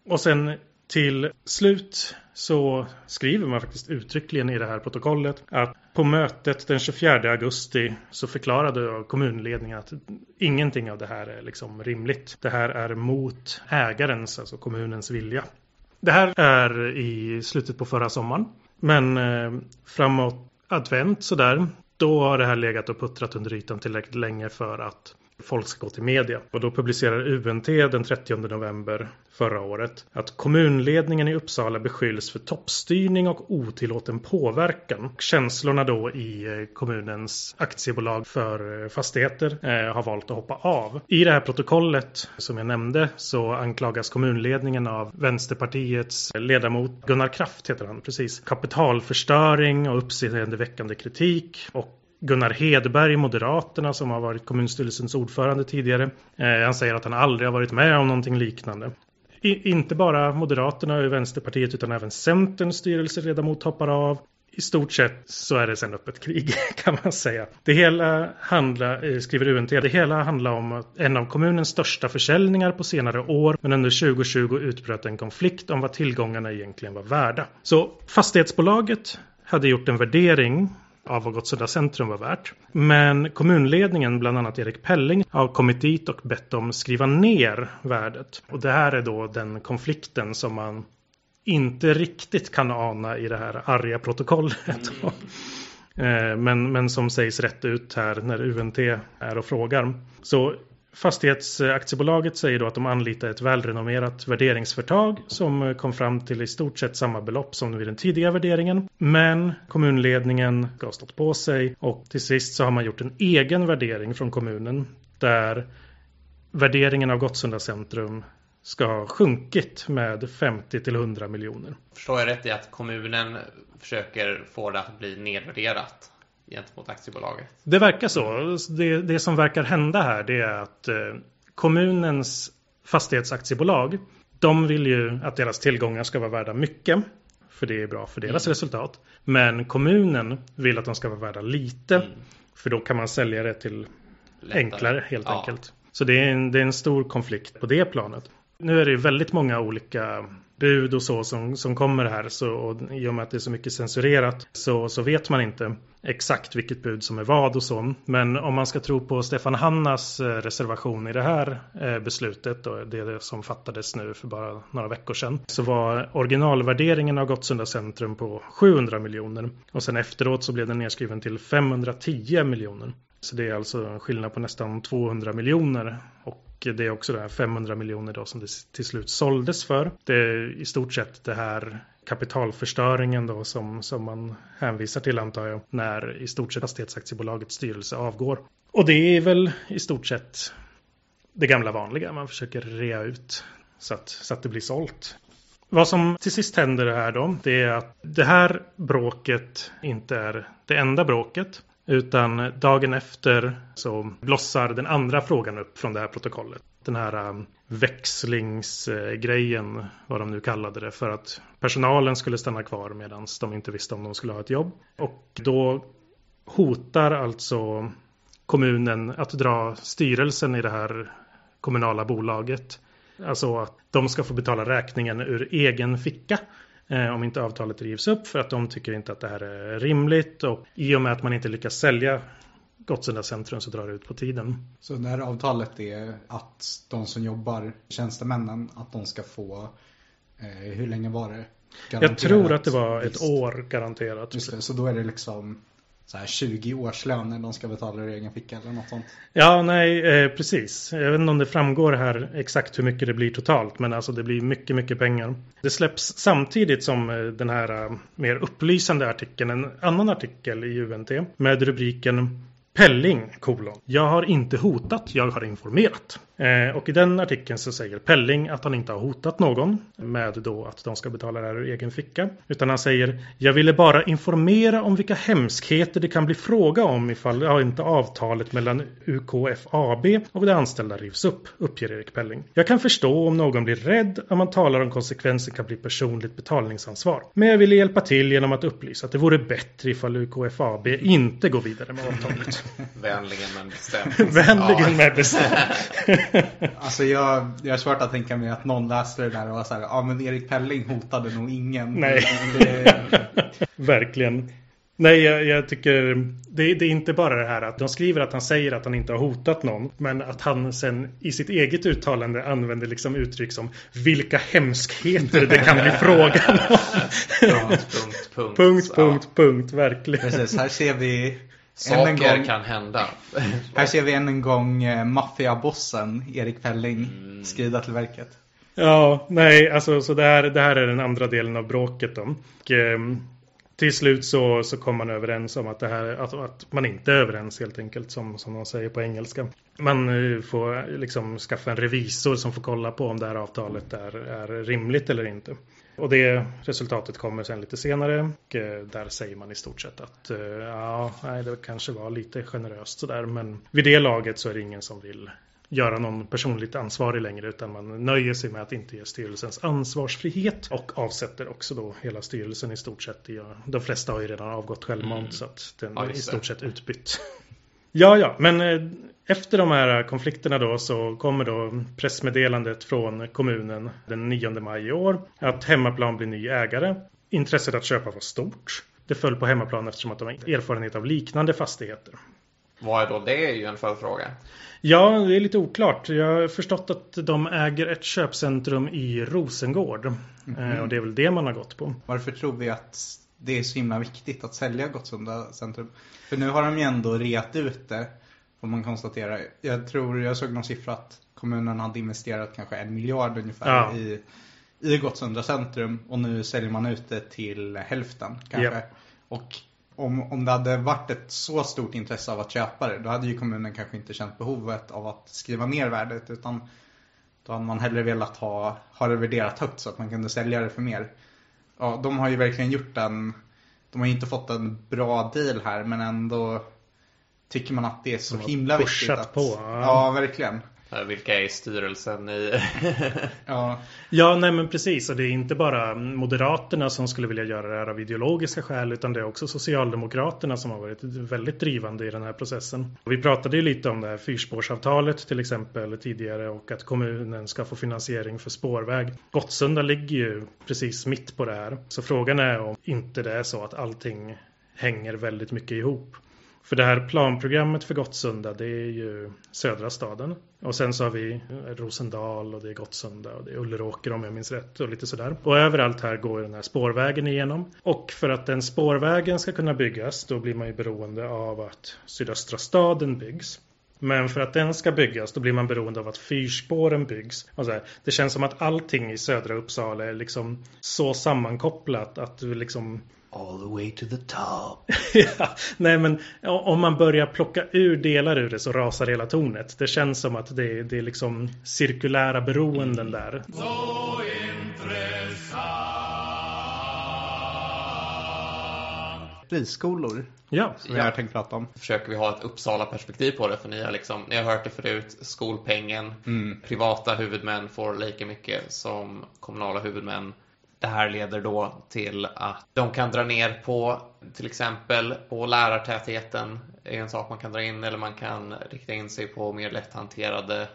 Och sen till slut så skriver man faktiskt uttryckligen i det här protokollet att på mötet den 24 augusti så förklarade kommunledningen att ingenting av det här är liksom rimligt. Det här är mot ägarens, alltså kommunens vilja. Det här är i slutet på förra sommaren. Men eh, framåt advent sådär, då har det här legat och puttrat under ytan tillräckligt länge för att folk ska gå till media. Och då publicerar UNT den 30 november förra året att kommunledningen i Uppsala beskylls för toppstyrning och otillåten påverkan. Känslorna då i eh, kommunens aktiebolag för eh, fastigheter eh, har valt att hoppa av. I det här protokollet som jag nämnde så anklagas kommunledningen av Vänsterpartiets ledamot Gunnar Kraft heter han precis. Kapitalförstöring och uppseendeväckande kritik och Gunnar Hedberg, Moderaterna, som har varit kommunstyrelsens ordförande tidigare. Eh, han säger att han aldrig har varit med om någonting liknande. I, inte bara Moderaterna och Vänsterpartiet utan även Centerns styrelseledamot hoppar av. I stort sett så är det sen öppet krig [LAUGHS] kan man säga. Det hela handlar, eh, skriver UNT, det hela handlar om en av kommunens största försäljningar på senare år. Men under 2020 utbröt en konflikt om vad tillgångarna egentligen var värda. Så fastighetsbolaget hade gjort en värdering av vad Gottsunda centrum var värt. Men kommunledningen, bland annat Erik Pelling, har kommit dit och bett dem skriva ner värdet. Och det här är då den konflikten som man inte riktigt kan ana i det här arga protokollet. Mm. [LAUGHS] men, men som sägs rätt ut här när UNT är och frågar. Så Fastighetsaktiebolaget säger då att de anlitar ett välrenommerat värderingsföretag som eh, kom fram till i stort sett samma belopp som vid den tidiga värderingen. Men kommunledningen har stått på sig och till sist så har man gjort en egen värdering från kommunen där värderingen av Gottsunda centrum ska ha sjunkit med 50 till 100 miljoner. Förstår jag rätt i att kommunen försöker få det att bli nedvärderat? Gentemot aktiebolaget. Det verkar så. Det, det som verkar hända här det är att eh, kommunens fastighetsaktiebolag de vill ju att deras tillgångar ska vara värda mycket. För det är bra för deras mm. resultat. Men kommunen vill att de ska vara värda lite. Mm. För då kan man sälja det till Lättare. enklare helt ja. enkelt. Så det är, en, det är en stor konflikt på det planet. Nu är det väldigt många olika bud och så som, som kommer här. Så, och I och med att det är så mycket censurerat så, så vet man inte exakt vilket bud som är vad och så. Men om man ska tro på Stefan Hannas eh, reservation i det här eh, beslutet och det som fattades nu för bara några veckor sedan så var originalvärderingen av Gottsunda centrum på 700 miljoner och sen efteråt så blev den nedskriven till 510 miljoner. Så det är alltså en skillnad på nästan 200 miljoner och det är också det här 500 miljoner då som det till slut såldes för. Det är i stort sett det här kapitalförstöringen då som, som man hänvisar till antar jag när i stort sett Fastighetsaktiebolagets styrelse avgår. Och det är väl i stort sett det gamla vanliga. Man försöker rea ut så att, så att det blir sålt. Vad som till sist händer här då, det är att det här bråket inte är det enda bråket. Utan dagen efter så blossar den andra frågan upp från det här protokollet. Den här um, växlingsgrejen, vad de nu kallade det, för att personalen skulle stanna kvar medan de inte visste om de skulle ha ett jobb. Och då hotar alltså kommunen att dra styrelsen i det här kommunala bolaget. Alltså att de ska få betala räkningen ur egen ficka om inte avtalet rivs upp för att de tycker inte att det här är rimligt och i och med att man inte lyckas sälja Gottsunda centrum så drar det ut på tiden. Så det här avtalet är att de som jobbar, tjänstemännen, att de ska få, eh, hur länge var det? Jag tror att det var ett år garanterat. Just det, så då är det liksom så här 20 årslöner de ska betala ur egen ficka eller något sånt. Ja, nej, eh, precis. Jag vet inte om det framgår här exakt hur mycket det blir totalt, men alltså det blir mycket, mycket pengar. Det släpps samtidigt som eh, den här eh, mer upplysande artikeln, en annan artikel i UNT med rubriken Pelling, kolon. Jag har inte hotat, jag har informerat. Eh, och i den artikeln så säger Pelling att han inte har hotat någon med då att de ska betala det här ur egen ficka. Utan han säger Jag ville bara informera om vilka hemskheter det kan bli fråga om ifall ja, inte avtalet mellan UKFAB och de anställda rivs upp, uppger Erik Pelling. Jag kan förstå om någon blir rädd om man talar om konsekvensen kan bli personligt betalningsansvar. Men jag ville hjälpa till genom att upplysa att det vore bättre ifall UKFAB inte går vidare med avtalet. Vänligen men bestämt. [LAUGHS] Vänligen men bestämt. [LAUGHS] Alltså jag, jag har svårt att tänka mig att någon läste det där och var såhär, ja men Erik Pelling hotade nog ingen. Nej. Det, [LAUGHS] Verkligen. Nej, jag, jag tycker det, det, är inte bara det här att de skriver att han säger att han inte har hotat någon. Men att han sen i sitt eget uttalande använder liksom uttryck som vilka hemskheter det kan bli frågan om. Punkt, punkt, punkt. punkt, punkt, punkt, verkligen. precis, här ser vi Saker gång, kan hända. [LAUGHS] här ser vi än en gång eh, maffiabossen Erik Pelling skrida till verket. Ja, nej, alltså så det här, det här är den andra delen av bråket då. Och, ehm, till slut så, så kom man överens om att, det här, att, att man inte är överens helt enkelt som, som de säger på engelska. Man eh, får liksom skaffa en revisor som får kolla på om det här avtalet är, är rimligt eller inte. Och det resultatet kommer sen lite senare. Och eh, där säger man i stort sett att eh, ja, nej, det kanske var lite generöst sådär. Men vid det laget så är det ingen som vill göra någon personligt ansvarig längre utan man nöjer sig med att inte ge styrelsens ansvarsfrihet och avsätter också då hela styrelsen i stort sett. De flesta har ju redan avgått självmant så att den Ja, är i stort sett utbytt. [LAUGHS] Ja, ja, men eh, efter de här konflikterna då så kommer då pressmeddelandet från kommunen den 9 maj i år att Hemmaplan blir ny ägare. Intresset att köpa var stort. Det föll på Hemmaplan eftersom att de har erfarenhet av liknande fastigheter. Vad är då det? är ju en följdfråga. Ja, det är lite oklart. Jag har förstått att de äger ett köpcentrum i Rosengård. Eh, Och det är väl det man har gått på. Varför tror vi att det är så himla viktigt att sälja Gottsunda centrum? För nu har de ju ändå reat ut det, får man konstatera. Jag tror, jag såg någon siffra att kommunen hade investerat kanske en miljard ungefär Ja. i, i Gottsunda centrum. Och nu säljer man ut det till hälften kanske. Ja. Och om, om det hade varit ett så stort intresse av att köpa det, då hade ju kommunen kanske inte känt behovet av att skriva ner värdet. Utan då hade man hellre velat ha, ha det värderat högt så att man kunde sälja det för mer. Ja, de har ju verkligen gjort en... De har ju inte fått en bra deal här men ändå tycker man att det är så De himla viktigt att... på, ja. Ja, verkligen. Vilka är i styrelsen i... [LAUGHS] Ja, Ja, nej men precis. Och det är inte bara Moderaterna som skulle vilja göra det här av ideologiska skäl utan det är också Socialdemokraterna som har varit väldigt drivande i den här processen. Och vi pratade ju lite om det här fyrspårsavtalet till exempel tidigare och att kommunen ska få finansiering för spårväg. Gottsunda ligger ju precis mitt på det här. Så frågan är om inte det är så att allting hänger väldigt mycket ihop. För det här planprogrammet för Gottsunda det är ju södra staden. Och sen så har vi Rosendal och det är Gottsunda och det är Ulleråker om jag minns rätt och lite sådär. Och överallt här går den här spårvägen igenom. Och för att den spårvägen ska kunna byggas då blir man ju beroende av att sydöstra staden byggs. Men för att den ska byggas då blir man beroende av att fyrspåren byggs. Och så här, det känns som att allting i södra Uppsala är liksom så sammankopplat att du liksom All the way to the top. [LAUGHS] ja, nej men om man börjar plocka ur delar ur det så rasar hela tornet. Det känns som att det, är- det är liksom cirkulära beroenden där. friskolor Ja, som jag har tänkt prata om. försöker vi ha ett Uppsala-perspektiv på det, för ni har, liksom, ni har hört det förut, skolpengen, privata huvudmän får lika mycket som kommunala huvudmän. Det här leder då till att de kan dra ner på till exempel på lärartätheten är en sak man kan dra in eller man kan rikta in sig på mer lätthanterade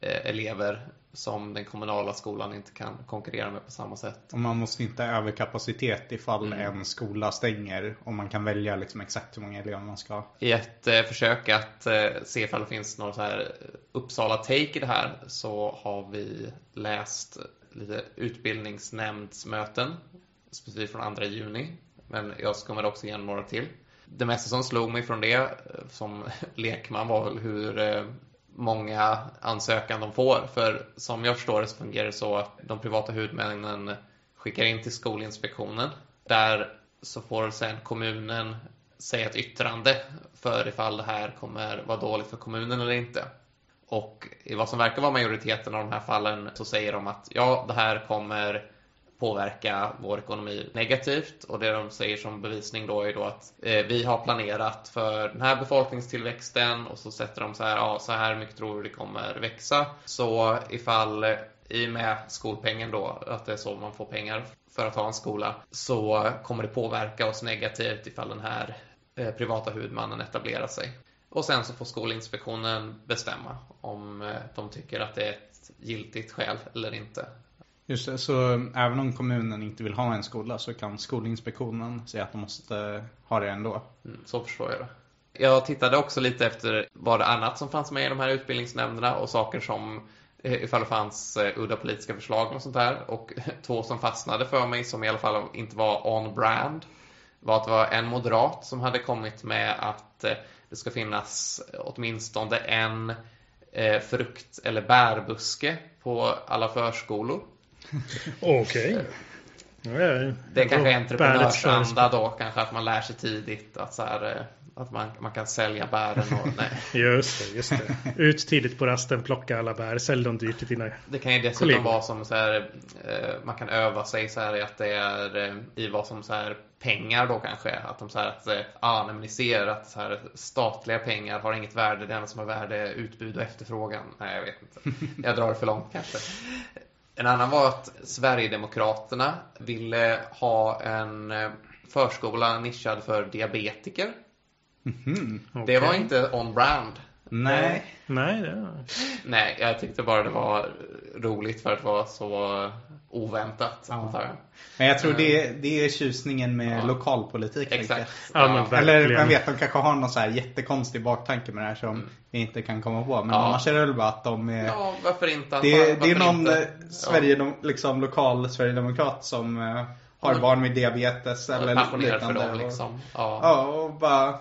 eh, elever som den kommunala skolan inte kan konkurrera med på samma sätt. Och man måste inte ha överkapacitet ifall en skola stänger och man kan välja liksom exakt hur många elever man ska ha. I ett eh, försök att eh, se ifall det finns några så här Uppsala-take i det här så har vi läst lite utbildningsnämndsmöten, specifikt från 2 juni. Men jag skummade också igenom några till. Det mesta som slog mig från det som [LAUGHS] lekman var väl hur eh, många ansökan de får. För som jag förstår det så fungerar det så att de privata huvudmännen skickar in till Skolinspektionen. Där så får sen kommunen säga ett yttrande för ifall det här kommer vara dåligt för kommunen eller inte. Och i vad som verkar vara majoriteten av de här fallen så säger de att ja, det här kommer påverka vår ekonomi negativt och det de säger som bevisning då är då att eh, vi har planerat för den här befolkningstillväxten och så sätter de så här, ja så här mycket tror vi det kommer växa. Så ifall i och med skolpengen då, att det är så man får pengar för att ha en skola, så kommer det påverka oss negativt ifall den här eh, privata huvudmannen etablerar sig. Och sen så får Skolinspektionen bestämma om eh, de tycker att det är ett giltigt skäl eller inte. Just det, så även om kommunen inte vill ha en skola så kan Skolinspektionen säga att de måste ha det ändå. Mm, så förstår jag det. Jag tittade också lite efter vad det annat som fanns med i de här utbildningsnämnderna och saker som eh, ifall det fanns eh, udda politiska förslag och sånt där. Och [LAUGHS] två som fastnade för mig som i alla fall inte var on brand var att det var en moderat som hade kommit med att eh, det ska finnas åtminstone en eh, frukt eller bärbuske på alla förskolor. [LAUGHS] okej. Ja, Det är kanske är entreprenörsanda då, kanske att man lär sig tidigt att, så här, eh, att man, man kan sälja bären och [LAUGHS] nej. Just det, just det. Ut tidigt på rasten, plocka alla bär, sälj dem dyrt till dina... Det kan ju dessutom Kollegor. vara som så här, eh, man kan öva sig så här att det är eh, i vad som så här pengar då kanske. Att de så här att, eh, ah, nej, men ni ser att så här, statliga pengar har inget värde. Det enda som har värde är utbud och efterfrågan. Nej, jag vet inte. Jag drar det för långt kanske. En annan var att Sverigedemokraterna ville ha en eh, förskola nischad för diabetiker. Det var inte on brand. Nej. Nej, det är... Nej, jag tyckte bara det var roligt för att vara så oväntat. antar jag. Men jag tror det, det är tjusningen med Ja. lokalpolitik. Exakt. Ja. Eller man vet, de kanske har någon så här jättekonstig baktanke med det här som vi inte kan komma på. Men Mm. Ja. annars är det väl bara att de är... Ja, varför inte? det, är- det är Varför någon inte? eh, Sverige, liksom, lokal Sverigedemokrat som eh, har Ja. barn med diabetes Ja, eller passionerad för liknande. dem liksom. Ja. Ja, och bara...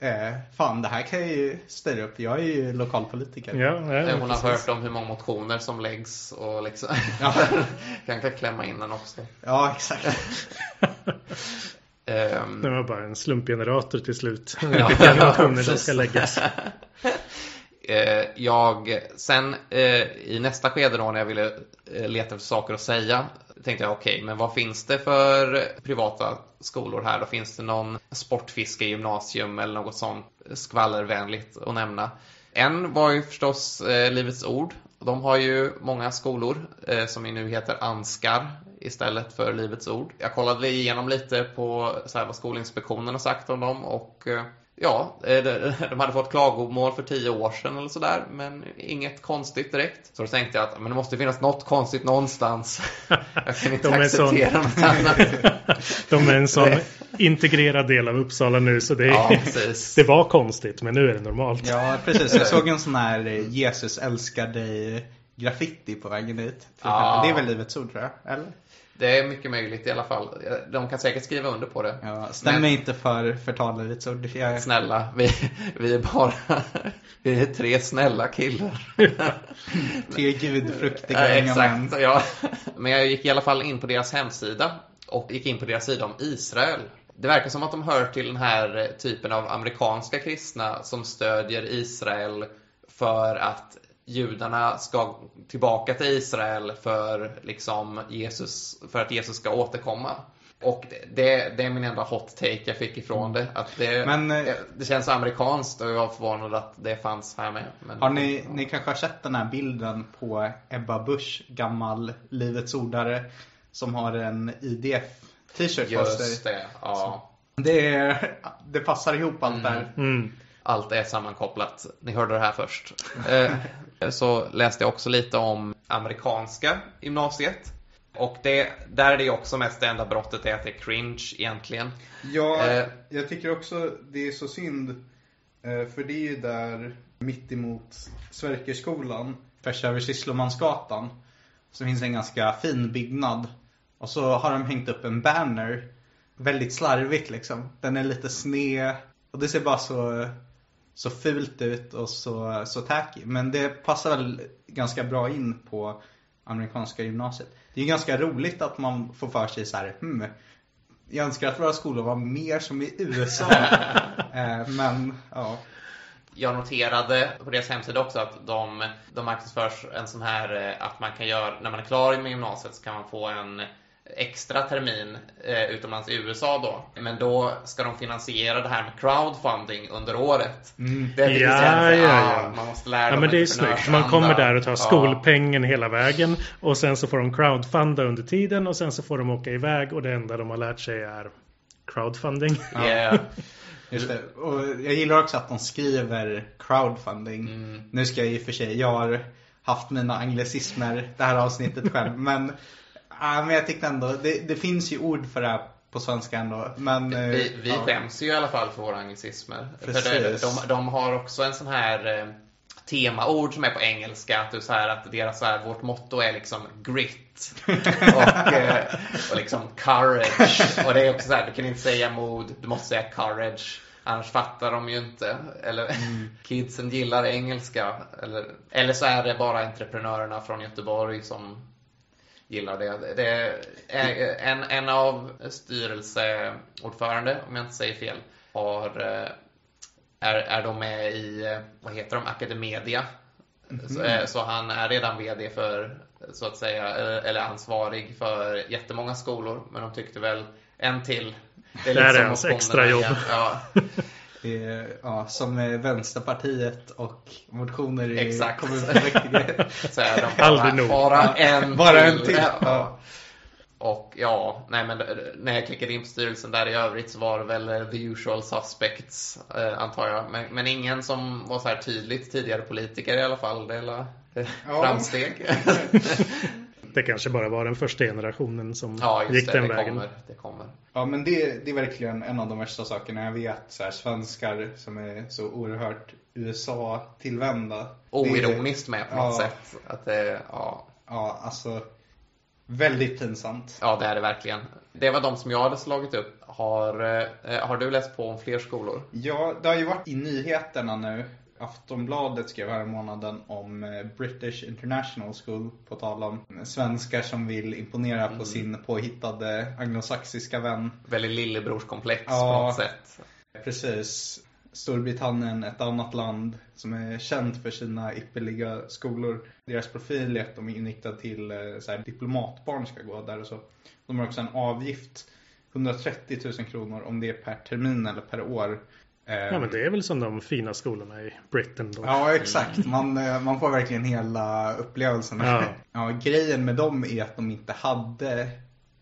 Eh, fan, det här kan jag ju styra upp. Jag är ju lokalpolitiker. Ja, nej, Eh, Hon har precis. hört om hur många motioner som läggs och liksom [LAUGHS] Ja. [LAUGHS] kanske klämma in den också. Ja, exakt. [LAUGHS] Ehm, Det var bara en slumpgenerator till slut. Ja, Vilka ja, motioner som ska läggas. eh, jag, sen eh, i nästa skede då när jag ville eh, leta efter saker att säga tänkte jag okej, men vad finns det för privata skolor här? Då finns det någon sportfiskegymnasium eller något sånt skvallervänligt att nämna. En var ju förstås eh, Livets Ord. De har ju många skolor eh, som ju nu heter Anskar istället för Livets Ord. Jag kollade igenom lite på så här, vad Skolinspektionen har sagt om dem och eh, ja, eh, de [LAUGHS] de hade fått klagomål för tio år sedan eller sådär, men inget konstigt direkt. Så då tänkte jag att men det måste finnas något konstigt någonstans. [LAUGHS] Jag kan inte De är sån- acceptera något annat. [LAUGHS] De är en sån integrerad del av Uppsala nu så det, Ja, precis. det var konstigt men nu är det normalt. Ja, precis. Jag såg en sån här eh, Jesus älskar dig graffiti på vägen dit. Ja. Det är väl Livets Ord tror jag? Eller? Det är mycket möjligt i alla fall. De kan säkert skriva under på det. Ja, stämmer Men- inte för förtal Livets Ord. Jag, Snälla, vi, vi är bara vi är tre snälla killar. [LAUGHS] tre gudfruktiga Ja, unga män. exakt, ja. Men jag gick i alla fall in på deras hemsida och gick in på deras sida om Israel. Det verkar som att de hör till den här typen av amerikanska kristna som stödjer Israel för att judarna ska tillbaka till Israel för, liksom Jesus, för att Jesus ska återkomma. Och det, det, är min enda hot take jag fick ifrån det. Att det, Men, eh, det, det känns amerikanskt och jag var förvånad att det fanns här med. Men, Har ni, ni kanske har sett den här bilden på Ebba Busch, gammal Livets ordare, som har en IDF-t-shirt på sig. Just det, ja. Det, är, det passar ihop allt där. Mm. Allt är sammankopplat. Ni hörde det här först. Eh, så läste jag också lite om amerikanska gymnasiet. Och det, där är det också mest det enda brottet är att det är cringe egentligen. Ja, Eh. jag tycker också det är så synd. eh, För det är ju där mitt emot Sverkerskolan, tvärs över Sysslemansgatan. Så finns en ganska fin byggnad. Och så har de hängt upp en banner. Väldigt slarvigt liksom. Den är lite sned. Och det ser bara så, så fult ut och så, så tacky. Men det passar väl ganska bra in på amerikanska gymnasiet. Det är ju ganska roligt att man får för sig så här, hmm, jag önskar att våra skolor var mer som i USA. [LAUGHS] eh, men ja. Jag noterade på deras hemsida också att de, de marknadsförs en sån här eh, att man kan göra, när man är klar med gymnasiet så kan man få en extra termin eh, utomlands i USA då. Men då ska de finansiera det här med crowdfunding under året. Det tycker Ja, ja, ja. Man måste lära Ja men det är snyggt. Man kommer där och tar Ja. skolpengen hela vägen. Och sen så får de crowdfunda under tiden och sen så får de åka iväg och det enda de har lärt sig är crowdfunding. Yeah. Just det. Och jag gillar också att de skriver crowdfunding. Nu ska jag i och för sig, jag har haft mina anglicismer det här avsnittet själv. Men, ja, men jag tyckte ändå, det, det finns ju ord för det här på svenska ändå. Men, eh, Vi, vi ja. skäms ju i alla fall för våra anglicismer. För Precis. det, de, de har också en sån här eh, temaord som är på engelska. Att, så här, att deras, så här, vårt motto är liksom grit. [LAUGHS] och, eh, och liksom courage. Och det är också så här, du kan inte säga mod, du måste säga courage. Annars fattar de ju inte. Eller [LAUGHS] kidsen gillar engelska. Eller, eller så är det bara entreprenörerna från Göteborg som gillar det. Det är en, en av styrelseordförande, om jag inte säger fel, har, eh, är, är de med i, eh, vad heter de, Academedia. Så, eh, så han är redan VD för, så att säga, eller ansvarig för jättemånga skolor. Men de tyckte väl en till. Det Det här är hans motionerna extra jobb. igen. Ja, [LAUGHS] Ja, som Vänsterpartiet och motioner i Exakt. kommunfullmäktige. [LAUGHS] så är de bara, Aldrig nog. bara en Bara till. en till. Ja. Och ja, nej men när jag klickade in på styrelsen där i övrigt så var det väl eh, the usual suspects eh, antar jag. Men, men ingen som var så här tydligt tidigare politiker i alla fall. Det är Ja. framsteg. [LAUGHS] Det kanske bara var den första generationen som ja, gick det. den Det vägen. kommer. Det kommer. Ja men det, det är verkligen en av de värsta sakerna jag vet. Så här, svenskar som är så oerhört USA-tillvända. Det är- Oironiskt med på något Ja. sätt. Att det, ja, Ja, alltså. Väldigt pinsamt. ja, det är det verkligen. Det var de som jag hade slagit upp. Har, eh, har du läst på om fler skolor? Ja, det har ju varit i nyheterna nu. Aftonbladet skrev här månaden om eh, British International School på tal om svenskar som vill imponera på sin påhittade anglosaxiska vän. Väldigt lillebrorskomplex på Ja. något sätt. Precis. Storbritannien, ett annat land som är känt för sina ypperliga skolor. Deras profil är att de är inriktade till eh, så här, diplomatbarn ska gå där och så. De har också en avgift, 130 000 kronor om det är per termin eller per år. Ja men det är väl som de fina skolorna i Britain då. Ja, exakt. Man, eh, man får verkligen hela upplevelsen. Ja. [LAUGHS] Ja, grejen med dem är att de inte hade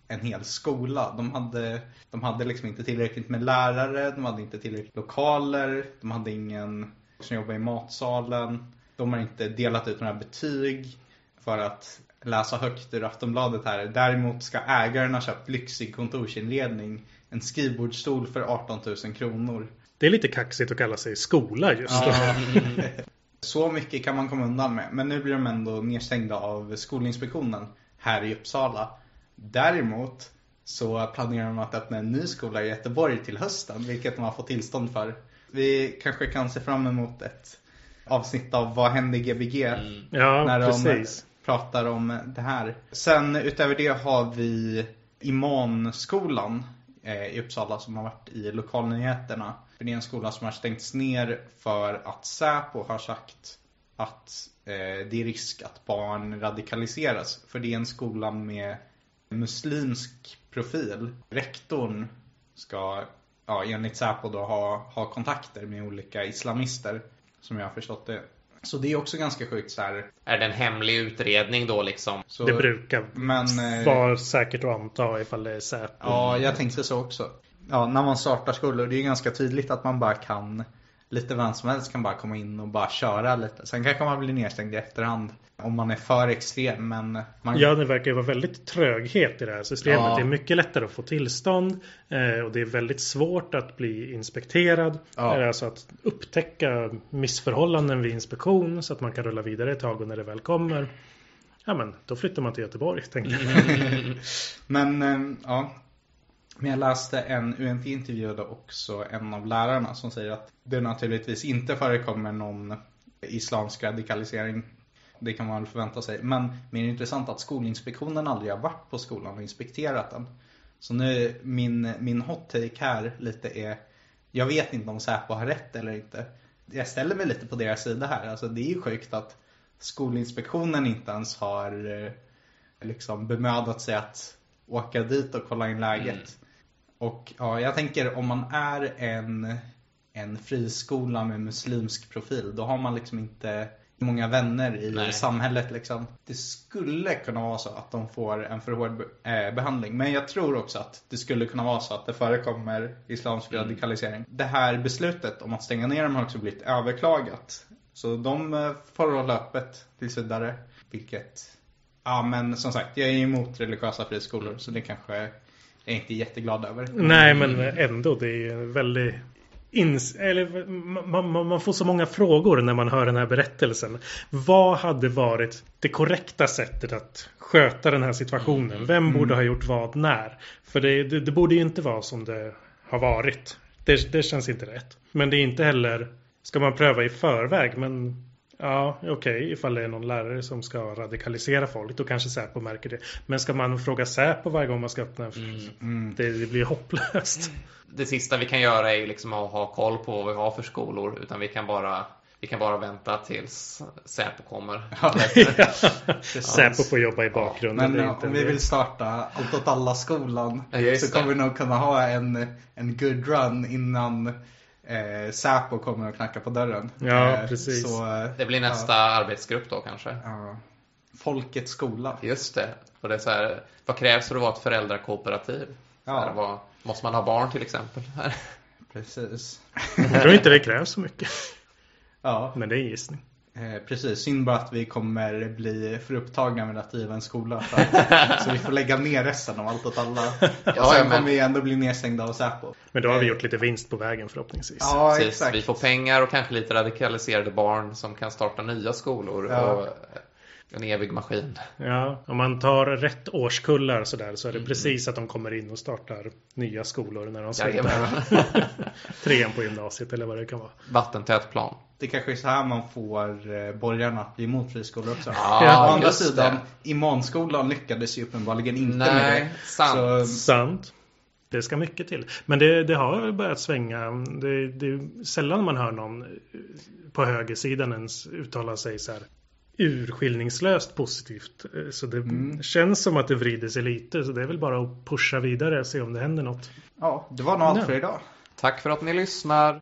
en hel skola. De hade, de hade liksom inte tillräckligt med lärare, de hade inte tillräckligt lokaler, de hade ingen som jobbade i matsalen. De har inte delat ut några betyg för att läsa högt ur Aftonbladet här. Däremot ska ägaren ha köpt lyxig kontorsinredning, en skrivbordsstol för 18 000 kronor. Det är lite kaxigt att kalla sig skola just då. [LAUGHS] Så mycket kan man komma undan med. Men nu blir de ändå nedstängda av Skolinspektionen här i Uppsala. Däremot så planerar de att öppna en ny skola i Göteborg till hösten, vilket de har fått tillstånd för. Vi kanske kan se fram emot ett avsnitt av Vad hände i Gbg? Ja, när de precis. pratar om det här. Sen utöver det har vi Imanskolan Eh, i Uppsala som har varit i lokalnyheterna. För det är en skola som har stängts ner för att Säpo har sagt att eh, det är risk att barn radikaliseras. För det är en skola med muslimsk profil. Rektorn ska, ja, enligt Säpo då ha, ha kontakter med olika islamister, som jag har förstått det. Så det är också ganska sjukt så här. Är det en hemlig utredning då liksom? Så, Det brukar men, eh, vara säkert att anta ifall det är Säpo. Ja, jag tänkte så också. Ja, när man startar skolor, det är ganska tydligt att man bara kan lite vem som helst kan bara komma in och bara köra lite. Sen kanske man blir nedstängd i efterhand om man är för extrem. Men man... Ja, det verkar ju vara väldigt tröghet i det här systemet. Ja. Det är mycket lättare att få tillstånd eh, och det är väldigt svårt att bli inspekterad. Ja. Eh, Alltså att upptäcka missförhållanden vid inspektion så att man kan rulla vidare ett tag och när det väl kommer. Ja, men då flyttar man till Göteborg, tänker jag. [LAUGHS] Men eh, ja. Men jag läste en UNT intervjuade också en av lärarna som säger att det naturligtvis inte förekommer någon islamsk radikalisering. Det kan man väl förvänta sig. Men mer intressant att Skolinspektionen aldrig har varit på skolan och inspekterat den. Så nu min, min hot take här lite är Jag vet inte om Säpo har rätt eller inte. Jag ställer mig lite på deras sida här. Alltså det är ju sjukt att Skolinspektionen inte ens har eh, liksom bemödat sig att åka dit och kolla in läget. Mm. Och ja, jag tänker om man är en, en friskola med muslimsk profil, då har man liksom inte många vänner i Nej. samhället liksom. Det skulle kunna vara så att de får en för hård eh, behandling. Men jag tror också att det skulle kunna vara så att det förekommer islamsk Mm. radikalisering. Det här beslutet om att stänga ner dem har också blivit överklagat. Så de eh, får hålla öppet tills vidare. Vilket, ja men som sagt, jag är emot religiösa friskolor så det kanske är inte jätteglad över. Nej, men ändå. Det är ju väldigt... Ins eller, man, man, man får så många frågor när man hör den här berättelsen. Vad hade varit det korrekta sättet att sköta den här situationen? Vem borde ha gjort vad när? För det, det, det borde ju inte vara som det har varit. Det, det känns inte rätt. Men det är inte heller... Ska man pröva i förväg? Men ja, okej, ifall det är någon lärare som ska radikalisera folk, då kanske Säpo märker det. Men ska man fråga Säpo varje gång man ska öppna en... Det, det blir hopplöst. Det sista vi kan göra är ju liksom att ha koll på vad vi har för skolor. Utan vi kan bara, vi kan bara vänta tills Säpo kommer. [LAUGHS] Säpo får jobba i bakgrunden. Men det eh, inte om vi vill starta Allt åt alla skolan Ja, så kommer det. vi nog kunna ha en, en good run innan eh, Säpo kommer och knackar på dörren. Ja, Eh, precis. Så, eh, Det blir nästa arbetsgrupp då kanske. ja, Folkets skola. Just det. Och det är så här, vad krävs för att vara ett föräldrakooperativ? Ja. här, vad, måste man ha barn till exempel? Precis. Jag tror inte det krävs så mycket. Ja, Men det är en gissning. Eh, precis. Synd bara att vi kommer bli för upptagna med att driva en skola. För att, [LAUGHS] så vi får lägga ner resten av Allt åt alla. Och sen men- kommer vi ändå bli nedstängda av Säpo. Men då har vi Eh, gjort lite vinst på vägen förhoppningsvis. Ja, Precis, exakt. vi får pengar och kanske lite radikaliserade barn som kan starta nya skolor. Ja. Och en evig maskin. Ja, om man tar rätt årskullar sådär så är det precis att de kommer in och startar nya skolor när de slutar [LAUGHS] trean på gymnasiet eller vad det kan vara. Vattentät plan. Det kanske är så här man får eh, borgarna att bli emot friskolor också. Ja, Å andra just det. sidan, imamskolan lyckades ju uppenbarligen inte med Nej, det. sant. Så, Sant. Det ska mycket till. Men det, det har börjat svänga. Det, det är sällan man hör någon på högersidan ens uttala sig så här urskillningslöst positivt. Så det känns som att det vrider sig lite. Så det är väl bara att pusha vidare och se om det händer något. ja, det var nog allt för idag. Tack för att ni lyssnar.